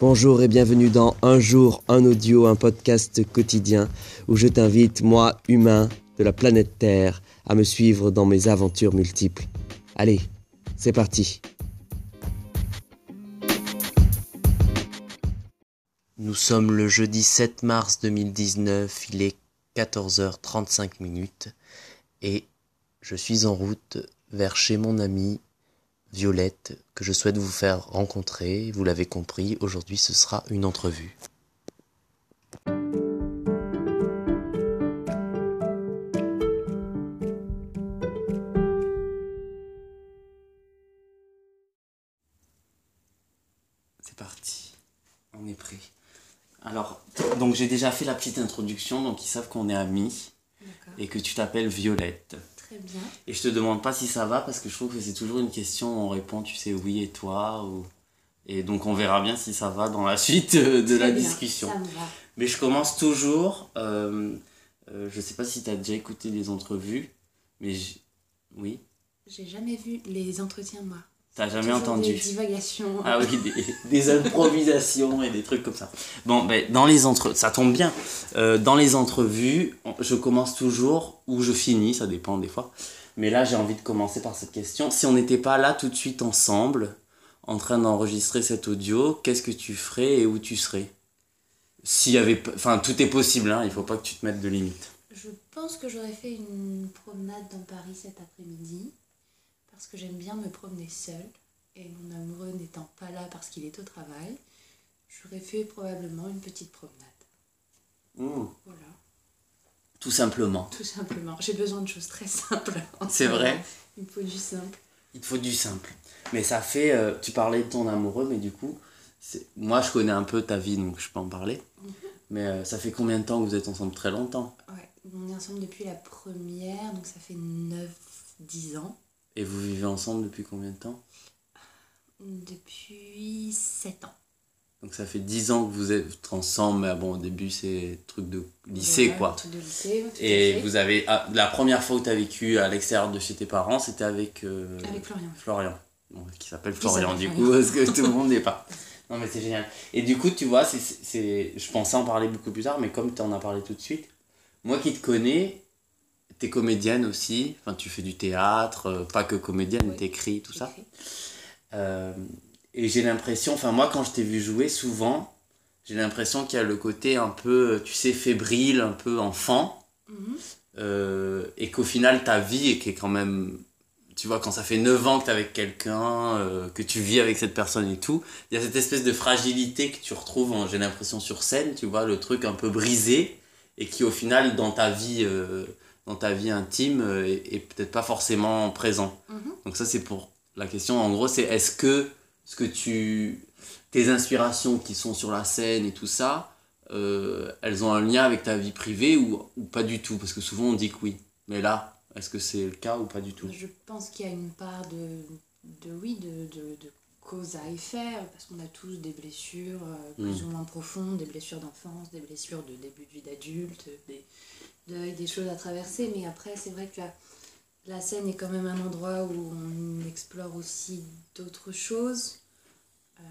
Bonjour et bienvenue dans Un jour, un audio, un podcast quotidien où je t'invite, moi, humain de la planète Terre, à me suivre dans mes aventures multiples. Allez, c'est parti. Nous sommes le jeudi 7 mars 2019, il est 14h35 minutes et je suis en route vers chez mon ami Violette que je souhaite vous faire rencontrer. Vous l'avez compris, aujourd'hui ce sera une entrevue. C'est parti, on est prêt. Alors, donc j'ai déjà fait la petite introduction, donc ils savent qu'on est amis et que tu t'appelles Violette. Très bien. Et je te demande pas si ça va parce que je trouve que c'est toujours une question où on répond, tu sais, oui et toi. Ou... Et donc on verra bien si ça va dans la suite de Très la bien, discussion. Ça me va. Mais je commence toujours. Euh, euh, je sais pas si tu as déjà écouté les entrevues, mais oui, J'ai jamais vu les entretiens, moi. T'as jamais entendu. Des divagations. Ah oui, des, des improvisations et des trucs comme ça. Bon, ben, dans les entre... ça tombe bien. Euh, dans les entrevues, je commence toujours ou je finis, ça dépend des fois. Mais là, j'ai envie de commencer par cette question. Si on n'était pas là tout de suite ensemble, en train d'enregistrer cet audio, qu'est-ce que tu ferais et où tu serais? S'il y avait... Enfin, tout est possible, hein, il faut pas que tu te mettes de limite. Je pense que j'aurais fait une promenade dans Paris cet après-midi. Parce que j'aime bien me promener seule. Et mon amoureux n'étant pas là parce qu'il est au travail, j'aurais fait probablement une petite promenade. Voilà. Tout simplement. Tout simplement. J'ai besoin de choses très simples. C'est vrai. Il me faut du simple. Il te faut du simple. Mais ça fait. euh, tu parlais de ton amoureux, mais du coup, moi je connais un peu ta vie, donc je peux en parler. Mais euh, ça fait combien de temps que vous êtes ensemble? Très longtemps. Ouais. On est ensemble depuis la première, donc ça fait 9-10 ans. Et vous vivez ensemble depuis combien de temps? Depuis 7 ans. Donc ça fait 10 ans que vous êtes ensemble, mais bon, au début c'est truc de lycée quoi. Truc de lycée, tout Et vous avez. ah, la première fois où tu as vécu à l'extérieur de chez tes parents, c'était avec. euh, Avec Florian. Florian. Bon, qui s'appelle Florian du Florian. coup, parce que tout le monde n'est pas. Non, mais c'est génial. Et du coup, tu vois, c'est- je pensais en parler beaucoup plus tard, mais comme tu en as parlé tout de suite, moi qui te connais, t'es comédienne aussi, enfin, tu fais du théâtre, euh, pas que comédienne, Oui. t'écris, tout ça. Euh, et j'ai l'impression, enfin, moi quand je t'ai vu jouer, souvent, j'ai l'impression qu'il y a le côté un peu, tu sais, fébrile, un peu enfant. Mhm. Euh, et qu'au final ta vie et qui est quand même tu vois quand ça fait 9 ans que t'es avec quelqu'un euh, que tu vis avec cette personne et tout il y a cette espèce de fragilité que tu retrouves en- j'ai l'impression sur scène tu vois le truc un peu brisé et qui au final dans ta vie dans ta vie intime euh, est, est peut-être pas forcément présent Mhm. donc ça c'est pour la question en gros c'est est-ce que ce que tu tes inspirations qui sont sur la scène et tout ça euh, elles ont un lien avec ta vie privée ou, ou pas du tout? Parce que souvent on dit que oui. Mais là, est-ce que c'est le cas ou pas du tout? Je pense qu'il y a une part de, de oui, de, de, de cause à effet, parce qu'on a tous des blessures euh, plus Mm. ou moins profondes, des blessures d'enfance, des blessures de début de vie d'adulte, des deuils, des choses à traverser. Mais après, c'est vrai que la, la scène est quand même un endroit où on explore aussi d'autres choses. Euh,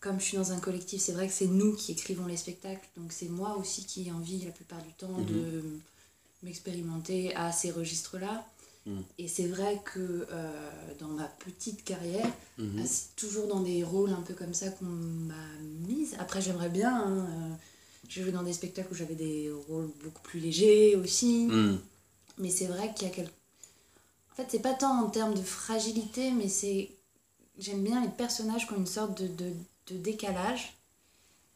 comme je suis dans un collectif, c'est vrai que c'est nous qui écrivons les spectacles, donc c'est moi aussi qui ai envie la plupart du temps de m'expérimenter à ces registres-là. Mhm. Et c'est vrai que euh, dans ma petite carrière, Mhm. c'est toujours dans des rôles un peu comme ça qu'on m'a mise. Après, j'aimerais bien. hein, euh, j'ai joué dans des spectacles où j'avais des rôles beaucoup plus légers aussi. Hmm. Mais c'est vrai qu'il y a quelque. En fait, c'est pas tant en termes de fragilité, mais c'est. J'aime bien les personnages qui ont une sorte de, de, de décalage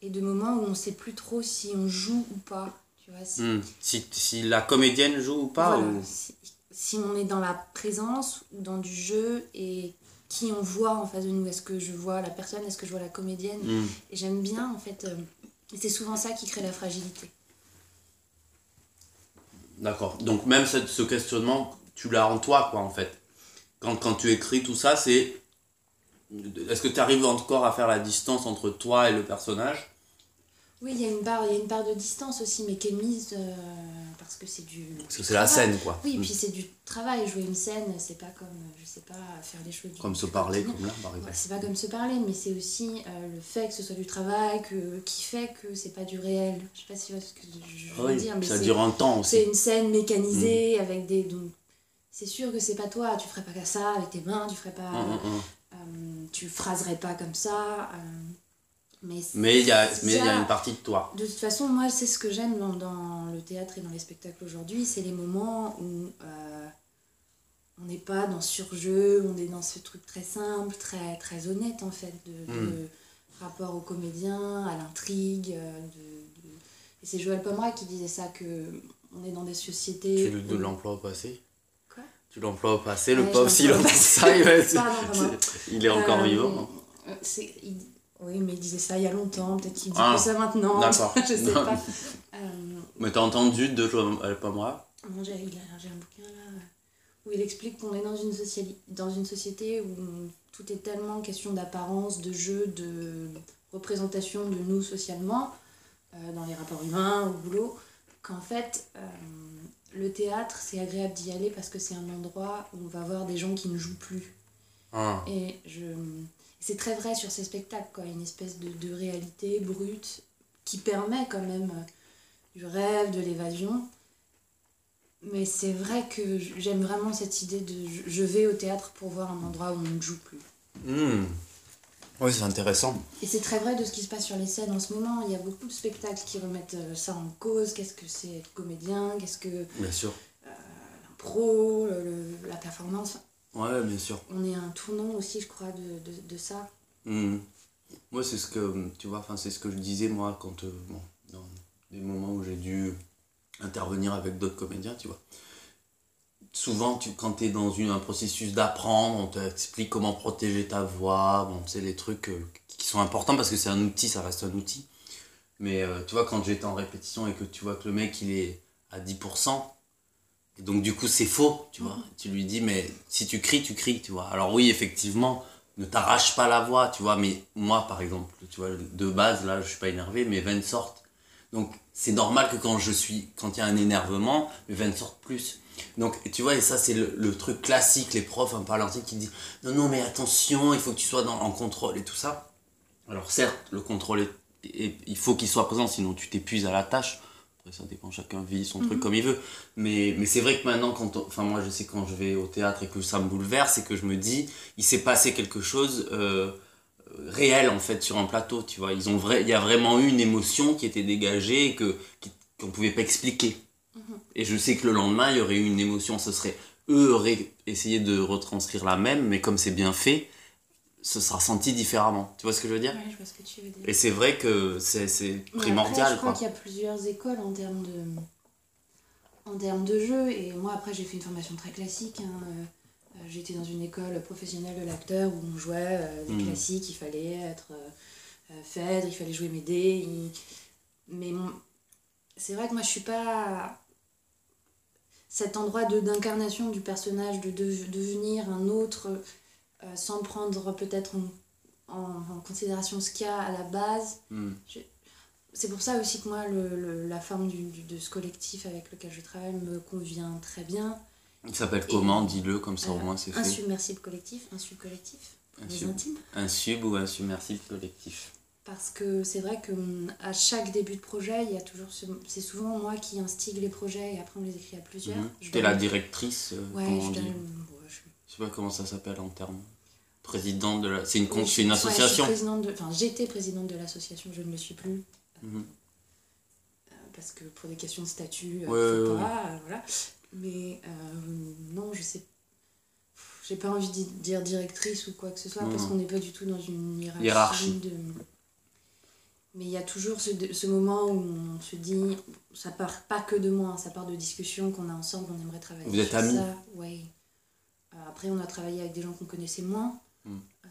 et de moments où on sait plus trop si on joue ou pas. Tu vois, si, Hmm. Si, si la comédienne joue ou pas voilà, ou... si, si on est dans la présence ou dans du jeu et qui on voit en face de nous. Est-ce que je vois la personne? Est-ce que je vois la comédienne? Hmm. Et j'aime bien, en fait. euh, et c'est souvent ça qui crée la fragilité. D'accord. Donc même ce, ce questionnement, tu l'as en toi, quoi, en fait. Quand, quand tu écris tout ça, c'est... Est-ce que tu arrives encore à faire la distance entre toi et le personnage? Oui, il y, a une part, il y a une part de distance aussi, mais qui est mise euh, parce que c'est du. Parce que c'est la scène, quoi. Oui, et Mm. puis c'est du travail. Jouer une scène, c'est pas comme, euh, je sais pas, faire des choses. du- Comme se parler, comme là, par Ouais, exemple. c'est pas comme se parler, mais c'est aussi euh, le fait que ce soit du travail que, qui fait que c'est pas du réel. Je sais pas si tu vois ce que je veux Oui, dire, mais ça c'est- dure un temps aussi. c'est une scène mécanisée avec des. Donc, c'est sûr que c'est pas toi, tu ferais pas ça avec tes mains, tu ferais pas. Hum. euh, tu phraserais pas comme ça. euh, mais il y y a une partie de toi. de toute façon, moi, c'est ce que j'aime dans, dans le théâtre et dans les spectacles aujourd'hui, c'est les moments où euh, on n'est pas dans surjeu, on est dans ce truc très simple, très, très honnête en fait, de, de Mm. rapport au comédien, à l'intrigue. euh, De, de- Et c'est Joël Pomeray qui disait ça, que on est dans des sociétés... Tu le- où- l'emploies au passé Quoi? Tu l'emploies au passé, le Ouais, pauvre, s'il entend ça, il est encore Euh, vivant. c'est- il- Oui, mais il disait ça il y a longtemps, peut-être qu'il dit Ah, ça maintenant. d'accord. je sais Non. pas. Euh, Mais t'as entendu de Joël euh, pas moi Non, j'ai il a- j'ai un bouquin là où il explique qu'on est dans une, sociali- dans une société où tout est tellement question d'apparence, de jeu, de représentation de nous socialement, euh, dans les rapports humains, au boulot, qu'en fait, euh, le théâtre, c'est agréable d'y aller parce que c'est un endroit où on va voir des gens qui ne jouent plus. Ah. Et je... c'est très vrai sur ces spectacles, quoi. Une espèce de, de réalité brute qui permet quand même euh, du rêve, de l'évasion. Mais c'est vrai que j'aime vraiment cette idée de je- vais au théâtre pour voir un endroit où on ne joue plus. Hmm. Oui, c'est intéressant. Et c'est très vrai de ce qui se passe sur les scènes en ce moment. Il y a beaucoup de spectacles qui remettent euh, ça en cause. Qu'est-ce que c'est être comédien? Qu'est-ce que Bien sûr. l'impro le- le- La performance? Ouais, bien sûr. On est à un tournant aussi, je crois, de, de, de ça. Hmm. Moi, c'est ce que, tu vois, enfin, c'est ce que je disais, moi, quand, euh, bon, dans des moments où j'ai dû intervenir avec d'autres comédiens, tu vois. Souvent, tu, quand tu es dans une, un processus d'apprendre, on t'explique comment protéger ta voix, bon, c'est les trucs euh, qui sont importants parce que c'est un outil, ça reste un outil. Mais euh, tu vois, quand j'étais en répétition et que tu vois que le mec, il est à 10%, et donc du coup, c'est faux, tu vois. Tu lui dis, mais si tu cries, tu cries, tu vois. Alors oui, effectivement, ne t'arrache pas la voix, tu vois. Mais moi, par exemple, tu vois, de base, là, je suis pas énervé, mes veines sortent. Donc, c'est normal que quand je suis, quand il y a un énervement, mes veines sortent plus. Donc, tu vois, et ça, c'est le, le truc classique, les profs un à l'ancienne qui disent non, non, mais attention, il faut que tu sois dans, en contrôle et tout ça. Alors, certes, le contrôle, est, est- il faut qu'il soit présent, sinon tu t'épuises à la tâche. Après, ça dépend, chacun vit son truc comme il veut. Mais, mais c'est vrai que maintenant, quand on- enfin, moi, je sais quand je vais au théâtre et que ça me bouleverse, c'est que je me dis, il s'est passé quelque chose. euh, réel en fait sur un plateau tu vois ils ont vrai il y a vraiment eu une émotion qui était dégagée et que qu'on pouvait pas expliquer et je sais que le lendemain il y aurait eu une émotion ce serait eux auraient essayé de retranscrire la même mais comme c'est bien fait ce sera senti différemment tu vois ce que je veux dire Ouais, je vois ce que tu veux dire. et c'est vrai que c'est primordial après, je crois qu'il y a plusieurs écoles en termes de, en termes de jeu. Et moi, après, j'ai fait une formation très classique. hein. Euh, euh, J'étais dans une école professionnelle de l'acteur où on jouait euh, des Mhm. classiques. Il fallait être euh, euh, Phèdre, il fallait jouer Médée. il- Mais c'est vrai que moi, je suis pas cet endroit d'incarnation du personnage, de, de- devenir un autre euh, sans prendre peut-être en, en- en considération ce qu'il y a à la base. Hmm. C'est pour ça aussi que moi, le, le- la forme du, du- de ce collectif avec lequel je travaille me convient très bien. il s'appelle comment? Dis-le comme ça au Euh, moins c'est Un fait submersible collectif, un subcollectif, un, les sub, intimes. un sub ou un submersible collectif? Parce que c'est vrai que hum, à chaque début de projet, il y a toujours ce... C'est souvent moi qui instigue les projets et après on les écrit à plusieurs. Mhm. Je t'es donne- la directrice euh, Ouais, je donne... ouais, je- je sais pas comment ça s'appelle en termes président de la c'est une, Oui, une ouais, association présidente Enfin, j'étais présidente de l'association, je ne le suis plus. Mhm. euh, parce que pour des questions de statut, euh, Ouais, faut ouais, pas, euh, voilà. Mais non, je sais. J'ai pas envie de dire directrice ou quoi que ce soit, Non, parce qu'on n'est pas du tout dans une hiérarchie. Hiérarchie. de- Mais il y a toujours ce, ce moment où on se dit, ça part pas que de moi, hein, ça part de discussions qu'on a ensemble, on aimerait travailler Vous êtes amis ça. Ouais. Après, on a travaillé avec des gens qu'on connaissait moins. Mm. Euh,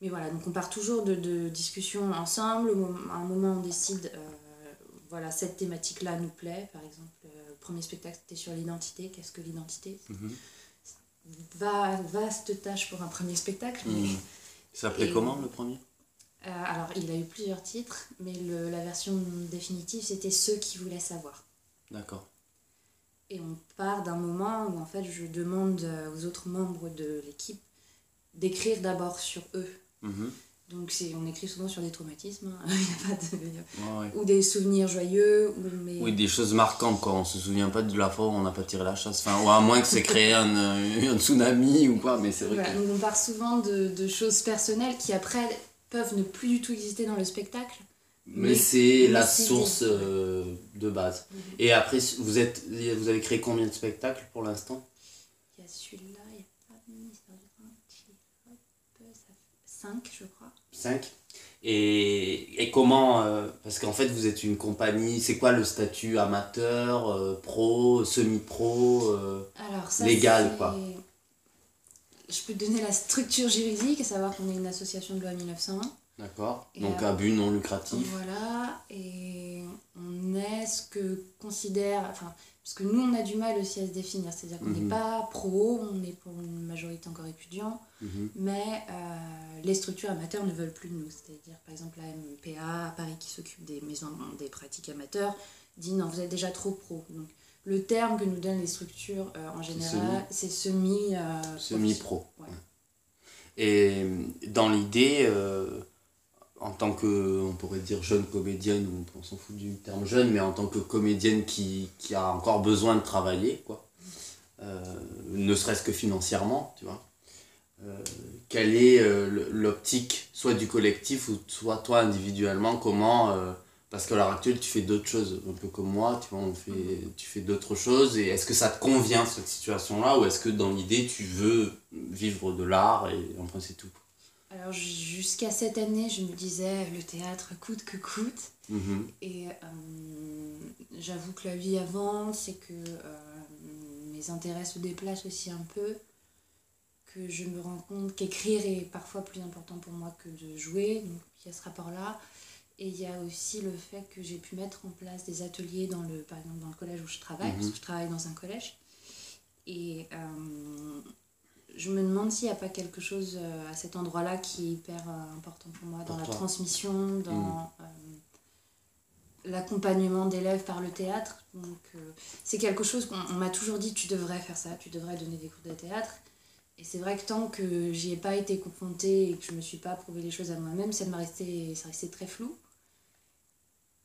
mais voilà, donc on part toujours de, de discussions ensemble. À un moment, on décide, euh, voilà, cette thématique-là nous plaît. Par exemple, euh, le premier spectacle, c'était sur l'identité. Qu'est-ce que l'identité? Mhm. Va, Vaste tâche pour un premier spectacle. mais, Mhm. Ça s'appelait Et- comment le premier? Euh, alors, il a eu plusieurs titres, mais le- la version définitive, c'était Ceux qui voulaient savoir. D'accord. Et on part d'un moment où en fait je demande euh, aux autres membres de l'équipe d'écrire d'abord sur eux. Mhm. Donc c'est, on écrit souvent sur des traumatismes, hein. Il y a pas de- Ouais, ouais. ou des souvenirs joyeux, ou mais... Oui, des choses marquantes, quoi. On se souvient pas de la fois où on n'a pas tiré la chasse. Enfin, ou à moins que c'est créé un, euh, un tsunami ou quoi, mais c'est vrai Voilà, que... donc on part souvent de, de choses personnelles qui après peuvent ne plus du tout exister dans le spectacle. Mais, Mais- c'est la source euh, de base. Mhm. Et après, vous, êtes, vous avez créé combien de spectacles pour l'instant? Il y a celui-là, il y a pas de ministère du 5 je crois. 5 et, et comment euh, Parce qu'en fait, vous êtes une compagnie. C'est quoi le statut amateur, euh, pro, semi-pro Légal, quoi? Je peux te donner la structure juridique, à savoir qu'on est une association de loi 1901. D'accord Donc, euh, à but non lucratif. Voilà, et on est ce que considère, enfin, parce que nous on a du mal aussi à se définir, c'est-à-dire qu'on n'est Mhm. pas pro, on est pour une majorité encore étudiants, Mhm. mais euh, les structures amateurs ne veulent plus de nous, c'est-à-dire par exemple la MPA à Paris qui s'occupe des maisons des pratiques amateurs dit non, vous êtes déjà trop pro. Donc le terme que nous donnent les structures euh, en général, c'est semi. euh, Semi-pro. Ouais. Et dans l'idée, euh, en tant que, on pourrait dire jeune comédienne, on s'en fout du terme jeune, mais en tant que comédienne qui, a encore besoin de travailler, quoi, euh, ne serait-ce que financièrement, tu vois, euh, quelle est euh, l'optique, soit du collectif, ou soit toi individuellement, comment... parce qu'à l'heure actuelle, tu fais d'autres choses, un peu comme moi, tu vois, tu fais d'autres choses. Et est-ce que ça te convient, cette situation-là, ou est-ce que dans l'idée, tu veux vivre de l'art et enfin, c'est tout Alors jusqu'à cette année, je me disais le théâtre coûte que coûte. Mhm. Et euh, j'avoue que la vie avance et que euh, mes intérêts se déplacent aussi un peu. Que je me rends compte qu'écrire est parfois plus important pour moi que de jouer. Donc il y a ce rapport-là. Et il y a aussi le fait que j'ai pu mettre en place des ateliers dans le, par exemple dans le collège où je travaille, Mhm. parce que je travaille dans un collège. Et euh, je me demande s'il n'y a pas quelque chose euh, à cet endroit-là qui est hyper euh, important pour moi, dans Pour la toi. transmission, dans Mhm. euh, l'accompagnement d'élèves par le théâtre. Donc c'est quelque chose qu'on on m'a toujours dit, tu devrais faire ça, tu devrais donner des cours de théâtre. Et c'est vrai que tant que j'y ai pas été confrontée et que je me suis pas prouvé les choses à moi-même, ça m'a resté, ça restait très flou.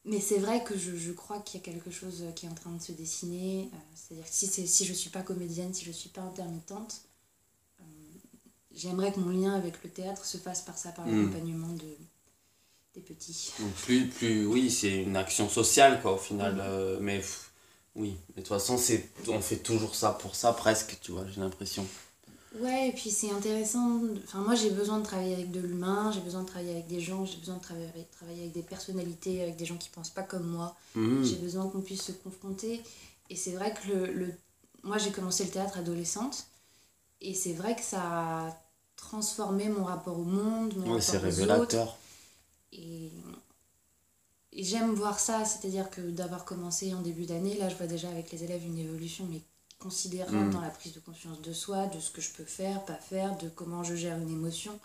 Mais c'est vrai que je, je crois qu'il y a quelque chose qui est en train de se dessiner. C'est-à-dire que si, si je suis pas comédienne, si je suis pas intermittente, j'aimerais que mon lien avec le théâtre se fasse par ça, par Mm. l'accompagnement de, des petits. Donc plus, plus, oui, c'est une action sociale, quoi, au final. Mhm. euh, mais pff, oui, mais de toute façon, c'est, on fait toujours ça pour ça, presque, tu vois, j'ai l'impression. Ouais, et puis c'est intéressant. Enfin, moi, j'ai besoin de travailler avec de l'humain, j'ai besoin de travailler avec des gens, j'ai besoin de travailler avec, travailler avec des personnalités, avec des gens qui pensent pas comme moi. Mhm. J'ai besoin qu'on puisse se confronter. Et c'est vrai que le, le- moi, j'ai commencé le théâtre adolescente. Et c'est vrai que ça a transformé mon rapport au monde, mon Ouais, rapport aux autres. révélateur. Et, et j'aime voir ça, c'est-à-dire que d'avoir commencé en début d'année, là je vois déjà avec les élèves une évolution mais considérable Mm. dans la prise de conscience de soi, de ce que je peux faire, pas faire, de comment je gère une émotion.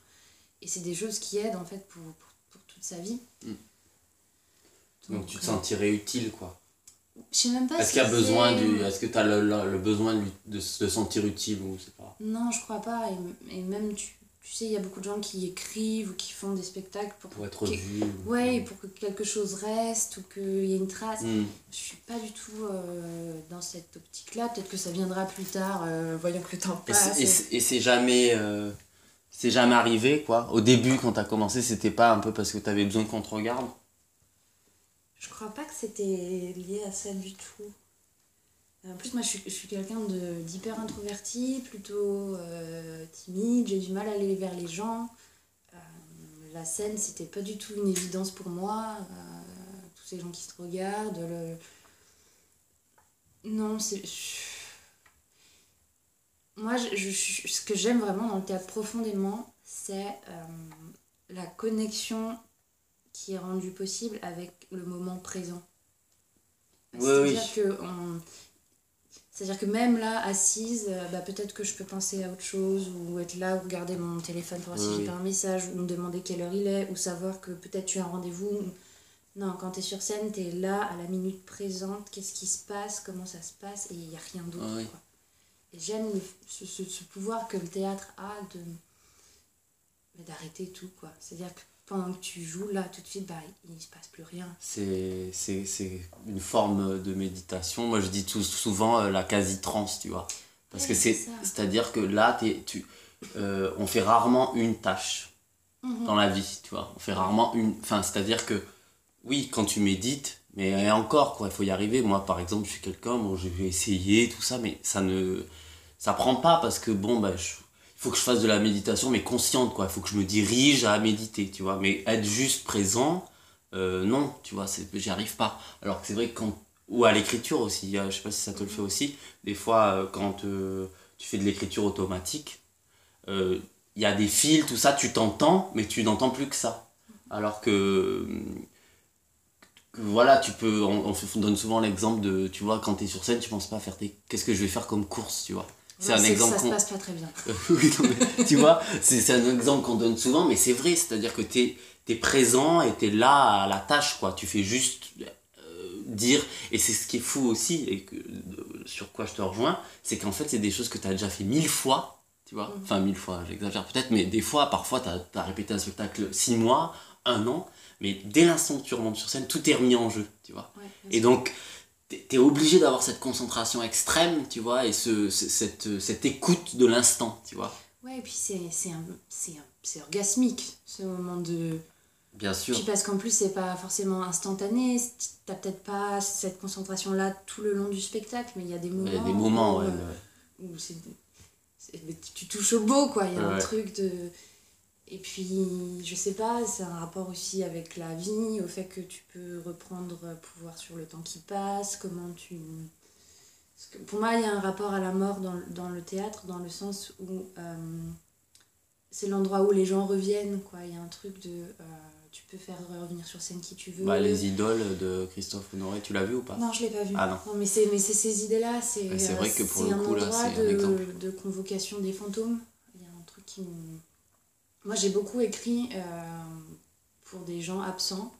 Et c'est des choses qui aident en fait pour, pour, pour toute sa vie. Mm. Donc tu te euh, sentirais utile, quoi. Je sais même pas Est-ce si qu'il y a besoin du, est-ce que tu as le, le- le besoin de, de se sentir utile ou c'est pas Non, je crois pas. Et, et même, tu, tu sais, il y a beaucoup de gens qui écrivent ou qui font des spectacles pour, pour être vu ou- Ouais, pour que quelque chose reste ou qu'il y ait une trace. Mhm. Je suis pas du tout euh, dans cette optique-là. Peut-être que ça viendra plus tard, euh, voyant que le temps passe. c'est- et c'est- et c'est jamais, euh, c'est jamais arrivé, quoi. Au début, quand tu as commencé, c'était pas un peu parce que tu avais besoin qu'on te regarde? Je crois pas que c'était lié à ça du tout. En plus, moi, je suis, je suis quelqu'un d'hyper introverti, plutôt euh, timide. J'ai du mal à aller vers les gens. Euh, la scène, c'était pas du tout une évidence pour moi. Euh, tous ces gens qui se regardent. Non, c'est. Moi, je, je- ce que j'aime vraiment dans le théâtre profondément, c'est la connexion qui est rendue possible avec le moment présent. Oui. C'est-à-dire que on- C'est-à-dire que même là, assise, euh, bah, peut-être que je peux penser à autre chose, ou être là, ou regarder mon téléphone pour voir si Oui, j'ai pas un message, ou me demander quelle heure il est, ou savoir que peut-être tu as un rendez-vous. Non, quand tu es sur scène, tu es là, à la minute présente, qu'est-ce qui se passe, comment ça se passe, et il n'y a rien d'autre. Oui. quoi. Et j'aime ce- ce pouvoir que le théâtre a de bah, d'arrêter tout. quoi. C'est-à-dire que pendant que tu joues, là, tout de suite, bah, il ne se passe plus rien. C'est c'est- c'est une forme de méditation. Moi, je dis tout souvent euh, la quasi-trance, tu vois. Parce Ouais, que c'est c'est-à-dire que là, t'es- tu, euh, on fait rarement une tâche Mhm. dans la vie, tu vois. On fait rarement une. Enfin, c'est-à-dire que, oui, quand tu médites, mais encore, quoi, il faut y arriver. Moi, par exemple, je suis quelqu'un, bon, je vais essayer, tout ça, mais ça ne. Ça prend pas parce que, bon, bah, je- faut que je fasse de la méditation, mais consciente, quoi. Il faut que je me dirige à méditer, tu vois. Mais être juste présent, euh, non, tu vois, j'y arrive pas. Alors que c'est vrai que quand. Ou à l'écriture aussi, euh, je sais pas si ça te le fait aussi. Des fois, euh, quand euh, tu fais de l'écriture automatique, euh, il y a des fils, tout ça, tu t'entends, mais tu n'entends plus que ça. Alors que, voilà, tu peux, on, on donne souvent l'exemple de, tu vois, quand tu es sur scène, tu penses pas faire tes, qu'est-ce que je vais faire comme course, tu vois. C'est un que exemple Ça se qu'on- passe pas très bien. oui, non, mais tu vois, c'est un exemple qu'on donne souvent, mais c'est vrai, c'est-à-dire que tu es, présent et tu es là à la tâche, quoi. Tu fais juste euh, dire, et c'est ce qui est fou aussi, et que, sur quoi je te rejoins, c'est qu'en fait, c'est des choses que tu as déjà fait mille fois, tu vois. Enfin, mille fois, j'exagère peut-être, mais des fois, parfois, tu as, répété un spectacle six mois, un an, mais dès l'instant que tu remontes sur scène, tout est remis en jeu, tu vois. Ouais, Et donc, t'es es obligé d'avoir cette concentration extrême, tu vois, et ce, ce- cette, cette écoute de l'instant, tu vois. Ouais, et puis c'est un- un- orgasmique, ce moment de... Bien sûr. Puis parce qu'en plus, c'est pas forcément instantané, t'as peut-être pas cette concentration-là tout le long du spectacle, mais il y a des moments... Il y a des moments, où, ouais, euh, ouais. où c'est- c'est- mais tu- touches au beau, quoi. Il y a un Ouais. truc de... Et puis, je sais pas, c'est un rapport aussi avec la vie, au fait que tu peux reprendre pouvoir sur le temps qui passe, comment tu... Parce que pour moi, il y a un rapport à la mort dans, le- dans le théâtre, dans le sens où euh, c'est l'endroit où les gens reviennent, quoi. Il y a un truc de... euh, tu peux faire revenir sur scène qui tu veux. Bah, les idoles de Christophe Honoré, tu l'as vu ou pas? Non, je l'ai pas vu. Ah non. mais c'est mais c'est ces idées-là, c'est c'est euh, vrai que pour le coup, là, endroit c'est un exemple. de, de convocation des fantômes. Il y a un truc qui me- Moi, j'ai beaucoup écrit euh, pour des gens absents.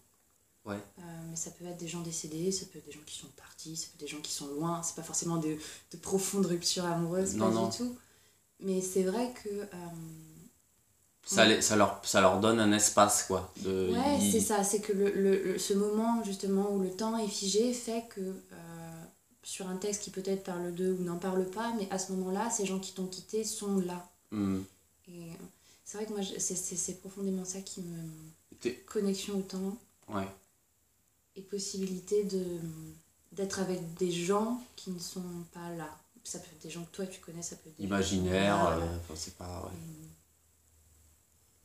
Ouais. Euh, mais ça peut être des gens décédés, ça peut être des gens qui sont partis, ça peut être des gens qui sont loin. C'est pas forcément de, de profondes ruptures amoureuses, Non, pas non. du tout. Mais c'est vrai que. euh, ça, les- ça, leur, ça leur donne un espace, quoi. De, Ouais, c'est ça, c'est que le, le- le- ce moment justement où le temps est figé fait que euh, sur un texte qui peut-être parle d'eux ou n'en parle pas, mais à ce moment-là, ces gens qui t'ont quitté sont là. Et euh, c'est vrai que moi, c'est- profondément ça qui me. Connexion au temps Ouais. et possibilité de d'être avec des gens qui ne sont pas là. Ça peut être des gens que toi tu connais, ça peut être des gens Imaginaire, là, euh, enfin, c'est pas. Ouais.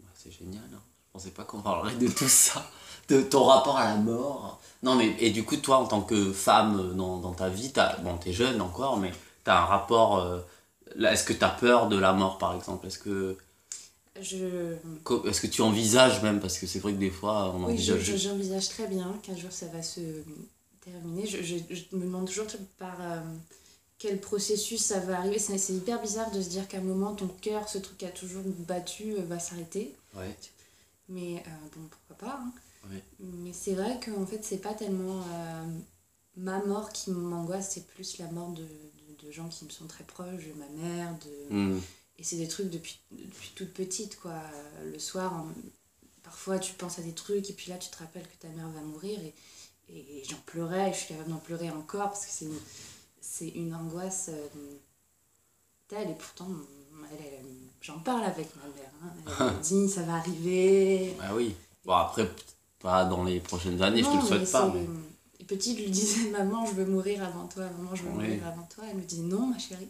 Et- c'est génial. Hein. Je pensais pas qu'on parlerait de tout ça, de ton rapport à la mort. Non, mais et du coup, toi, en tant que femme euh, dans, dans ta vie, t'as, bon, t'es jeune encore, mais t'as un rapport. euh, est-ce que t'as peur de la mort, par exemple? Est-ce que, Je, est-ce que tu envisages même Parce que c'est vrai que des fois, on Oui, envisage. je- j'envisage très bien qu'un jour ça va se terminer. Je, me demande toujours par euh, quel processus ça va arriver. C'est c'est hyper bizarre de se dire qu'à un moment, ton cœur, ce truc qui a toujours battu, euh, va s'arrêter. Ouais. Mais euh, bon, pourquoi pas. hein. Ouais. Mais c'est vrai qu'en fait, c'est pas tellement euh, ma mort qui m'angoisse, c'est plus la mort de, de- de gens qui me sont très proches, de ma mère, de, Hmm. Et c'est des trucs depuis, depuis toute petite, quoi. Le soir, en- parfois tu penses à des trucs et puis là tu te rappelles que ta mère va mourir et, et j'en pleurais, et je suis capable d'en pleurer encore parce que c'est une, c'est une angoisse euh, telle et pourtant j'en parle avec ma mère. hein. Elle me dit ça va arriver. Ah oui. Bon, après, pas dans les prochaines années, je te Non, le souhaite mais pas. mais- et Petite, je lui disais Maman, je veux mourir avant toi, maman, je veux Oui. mourir avant toi. Elle me disait Non, ma chérie.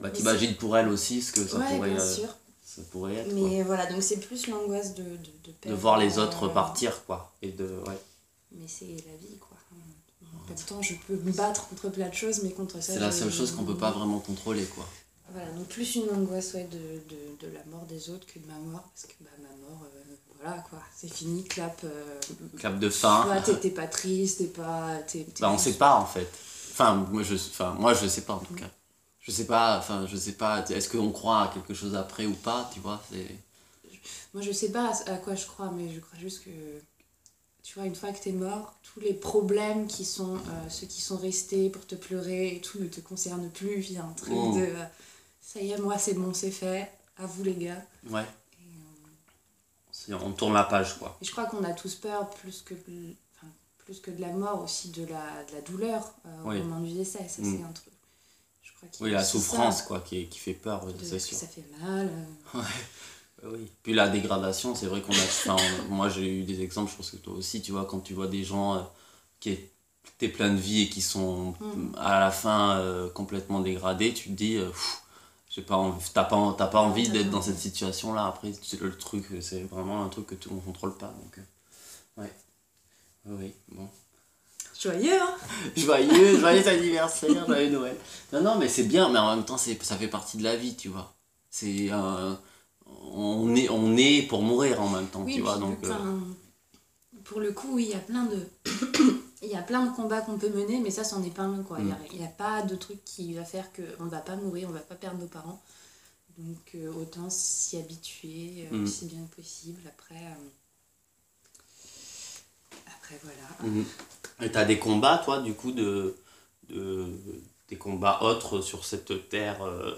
Bah, t'imagines pour elle aussi ce que ça ouais, pourrait, bien euh, sûr. ça pourrait être. quoi. Mais voilà, donc c'est plus l'angoisse de, de, de De perdre, voir les autres euh, partir, quoi. Et de. Ouais. Mais c'est la vie, quoi. En même temps, je peux me battre contre plein de choses, mais contre ça. C'est la seule chose qu'on peut pas vraiment contrôler, quoi. Voilà, donc plus une angoisse ouais, de, de, de la mort des autres que de ma mort, parce que bah, ma mort, euh, voilà quoi, c'est fini, clap. Euh, Clap de fin. T'es pas triste, t'es pas. t'es- t'es Bah, on sait pas en fait. Enfin, moi je, enfin, moi, je sais pas en tout cas. Je sais pas, enfin, je sais pas, est-ce qu'on croit à quelque chose après ou pas, tu vois c'est... Moi, je sais pas à quoi je crois, mais je crois juste que, tu vois, une fois que t'es mort, tous les problèmes qui sont, euh, ceux qui sont restés pour te pleurer et tout ne te concernent plus. Il y a un truc Oh. de, euh, ça y est, moi, c'est bon, c'est fait. À vous, les gars. Ouais, Et, euh, on tourne la page quoi. Et je crois qu'on a tous peur, plus que, de- enfin, plus que de la mort, aussi de la, de la douleur Oui. au moment du décès. Ça, Mm. c'est un truc. Crois qu'il Oui, la souffrance ça, quoi qui, qui fait peur, de- ça fait mal. euh. Oui. Puis la dégradation, c'est vrai qu'on a. moi, j'ai eu des exemples, je pense que toi aussi, tu vois, quand tu vois des gens euh, qui étaient plein de vie et qui sont Mhm. à la fin euh, complètement dégradés, tu te dis, j'ai pas envie, t'as pas, t'as pas envie t'as d'être dans cette situation-là. Après, c'est le truc, c'est vraiment un truc que tu ne contrôles pas. Donc, ouais. Oui, oui, bon. Joyeux, hein Joyeux, joyeux anniversaire, joyeux Noël. Non, non, mais c'est bien, mais en même temps, c'est, ça fait partie de la vie, tu vois. C'est. euh, on, est, on est pour mourir en même temps, Oui, tu vois. Donc, euh, pour le coup, oui, il y a plein de. Il y a plein de combats qu'on peut mener, mais ça, c'en est pas un. quoi. Il n'y a, y a pas de truc qui va faire qu'on ne va pas mourir, on ne va pas perdre nos parents. Donc, euh, autant s'y habituer Mhm. aussi bien que possible. Après, après voilà. mhm. Et t'as des combats, toi, du coup, de, de, des combats autres sur cette terre. euh,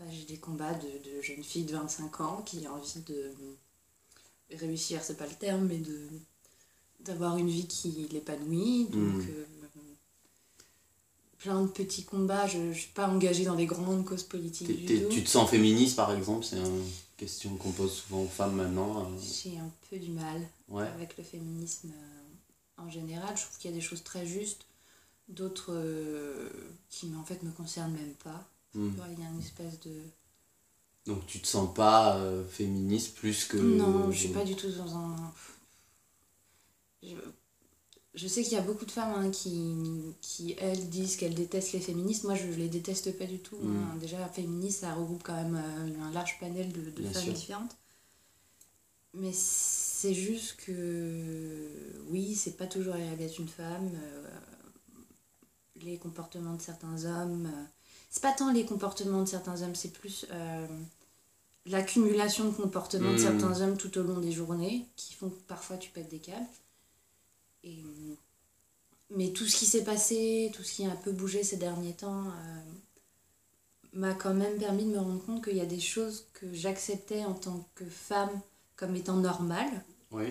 Bah, J'ai des combats de, de jeunes filles de 25 ans qui ont envie de réussir, c'est pas le terme, mais de d'avoir une vie qui l'épanouit. Donc, Mm. euh, plein de petits combats. Je ne suis pas engagée dans des grandes causes politiques du tout. tu te sens féministe, par exemple C'est une question qu'on pose souvent aux femmes maintenant. euh, J'ai un peu du mal ouais. avec le féminisme en général. Je trouve qu'il y a des choses très justes, d'autres euh, qui en fait me concernent même pas. Mhm. Il y a une espèce de... Donc tu te sens pas euh, féministe plus que. Non, je suis pas du tout dans un. Je, je sais qu'il y a beaucoup de femmes hein, qui, qui, elles, disent qu'elles détestent les féministes. Moi, je les déteste pas du tout. Hein. Déjà, féministe, ça regroupe quand même euh, un large panel de, femmes sûr. différentes. Mais c'est juste que, oui, c'est pas toujours agréable d'être une femme. euh, les comportements de certains hommes. euh, c'est pas tant les comportements de certains hommes, c'est plus. euh, l'accumulation de comportements de Mm. certains hommes tout au long des journées qui font que parfois tu pètes des câbles. Et, mais tout ce qui s'est passé, tout ce qui a un peu bougé ces derniers temps, m'a quand même permis de me rendre compte qu'il y a des choses que j'acceptais en tant que femme comme étant normales Oui.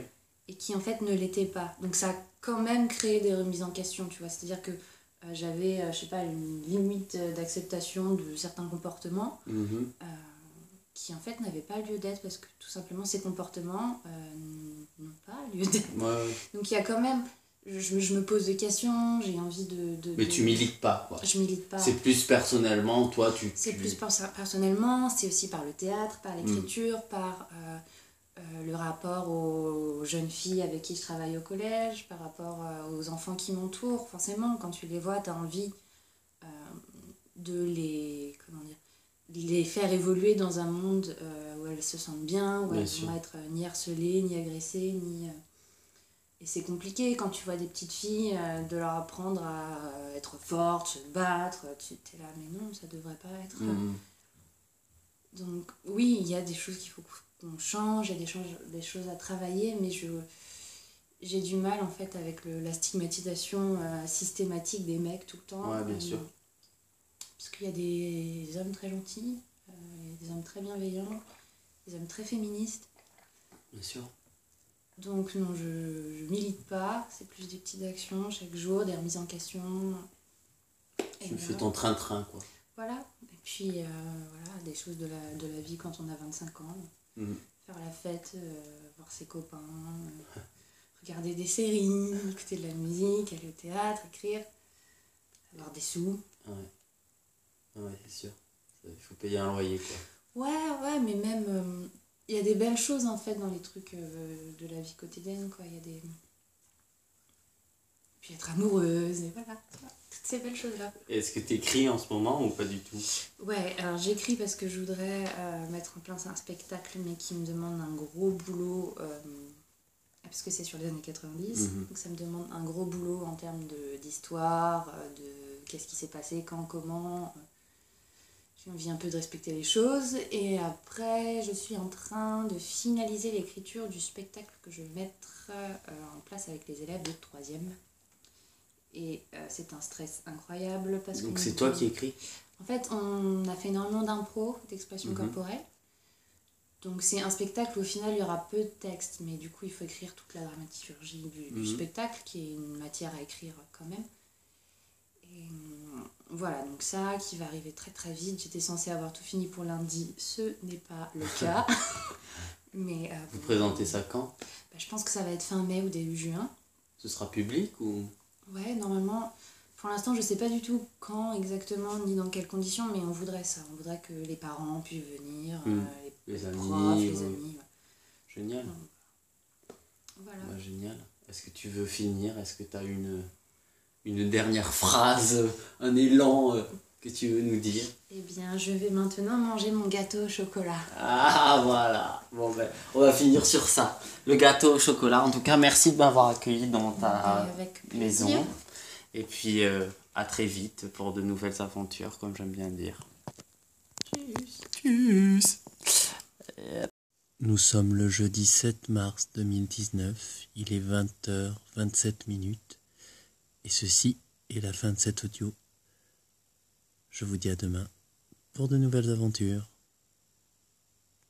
et qui en fait ne l'étaient pas. Donc ça a quand même créé des remises en question, tu vois. C'est-à-dire que euh, j'avais, euh, je sais pas, une limite d'acceptation de certains comportements Mhm. euh, qui en fait n'avaient pas lieu d'être parce que tout simplement ces comportements n'ont pas lieu d'être. Ouais. Donc il y a quand même, je, je me pose des questions, j'ai envie de, de- Mais de- tu milites pas, quoi. Je milite pas. C'est plus personnellement, toi, tu. C'est tu- plus perso- personnellement, c'est aussi par le théâtre, par Mm. l'écriture, par euh, euh, le rapport aux jeunes filles avec qui je travaille au collège, par rapport euh, aux enfants qui m'entourent. Forcément, quand tu les vois, tu as envie euh, de les, comment dire, les faire évoluer dans un monde euh, où elles se sentent bien, où Bien elles sûr. vont être euh, ni harcelées, ni agressées, ni... euh, Et c'est compliqué quand tu vois des petites filles euh, de leur apprendre à euh, être fortes, se battre. Tu es là, mais non, ça devrait pas être. Mhm. Donc oui, il y a des choses qu'il faut qu'on change, il y a des, choses- des choses à travailler, mais je j'ai du mal en fait avec le- la stigmatisation euh, systématique des mecs tout le temps. Ouais, bien Euh, sûr. Parce qu'il y a des hommes très gentils, euh, des hommes très bienveillants, des hommes très féministes. Bien sûr. Donc non, je, je milite pas, c'est plus des petites actions chaque jour, des remises en question. Et Tu voilà. fais ton train-train, quoi. Voilà, et puis euh, voilà, des choses de la, de la vie quand on a 25 ans. Mhm. Faire la fête, euh, voir ses copains, euh, regarder des séries, écouter de la musique, aller au théâtre, écrire, avoir des sous. Ouais. Ouais, c'est sûr. Il faut payer un loyer, quoi. Ouais, ouais, mais même, euh, il y a des belles choses en fait dans les trucs euh, de la vie quotidienne, quoi. Il y a des. Puis être amoureuse, et voilà, toutes ces belles choses-là. Est-ce que tu écris en ce moment ou pas du tout? Ouais, alors j'écris parce que je voudrais euh, mettre en place un spectacle, mais qui me demande un gros boulot, euh, parce que c'est sur les années 90, Mhm. donc ça me demande un gros boulot en termes de- d'histoire, euh, de qu'est-ce qui s'est passé, quand, comment. J'ai envie un peu de respecter les choses. Et après, je suis en train de finaliser l'écriture du spectacle que je vais mettre en place avec les élèves de troisième. Et c'est un stress incroyable parce Donc c'est toi qui écris En fait, on a fait énormément d'impro, d'expression Mhm. corporelle. Donc c'est un spectacle où au final il y aura peu de texte, mais du coup il faut écrire toute la dramaturgie du, du Mhm. spectacle, qui est une matière à écrire quand même. Et euh, voilà, donc ça qui va arriver très très vite. J'étais censée avoir tout fini pour lundi, ce n'est pas le cas. mais euh, Vous présentez ça quand? Bah, Je pense que ça va être fin mai ou début juin. Ce sera public ou? Ouais, normalement, pour l'instant, je sais pas du tout quand exactement ni dans quelles conditions, mais on voudrait ça. On voudrait que les parents puissent venir, Mm. euh, les, les amis profs, les ouais. amis. ouais. Génial. Voilà. Génial. Est-ce que tu veux finir? Est-ce que tu as une, une dernière phrase, un élan euh, que tu veux nous dire? Eh bien, je vais maintenant manger mon gâteau au chocolat. Ah voilà. Bon ben, on va finir sur ça. Le gâteau au chocolat. En tout cas, merci de m'avoir accueilli dans ta maison. Et puis euh, à très vite pour de nouvelles aventures, comme j'aime bien dire. Tchuss. Nous sommes le jeudi 7 mars 2019. Il est 20h27 minutes. Et ceci est la fin de cet audio. Je vous dis à demain pour de nouvelles aventures.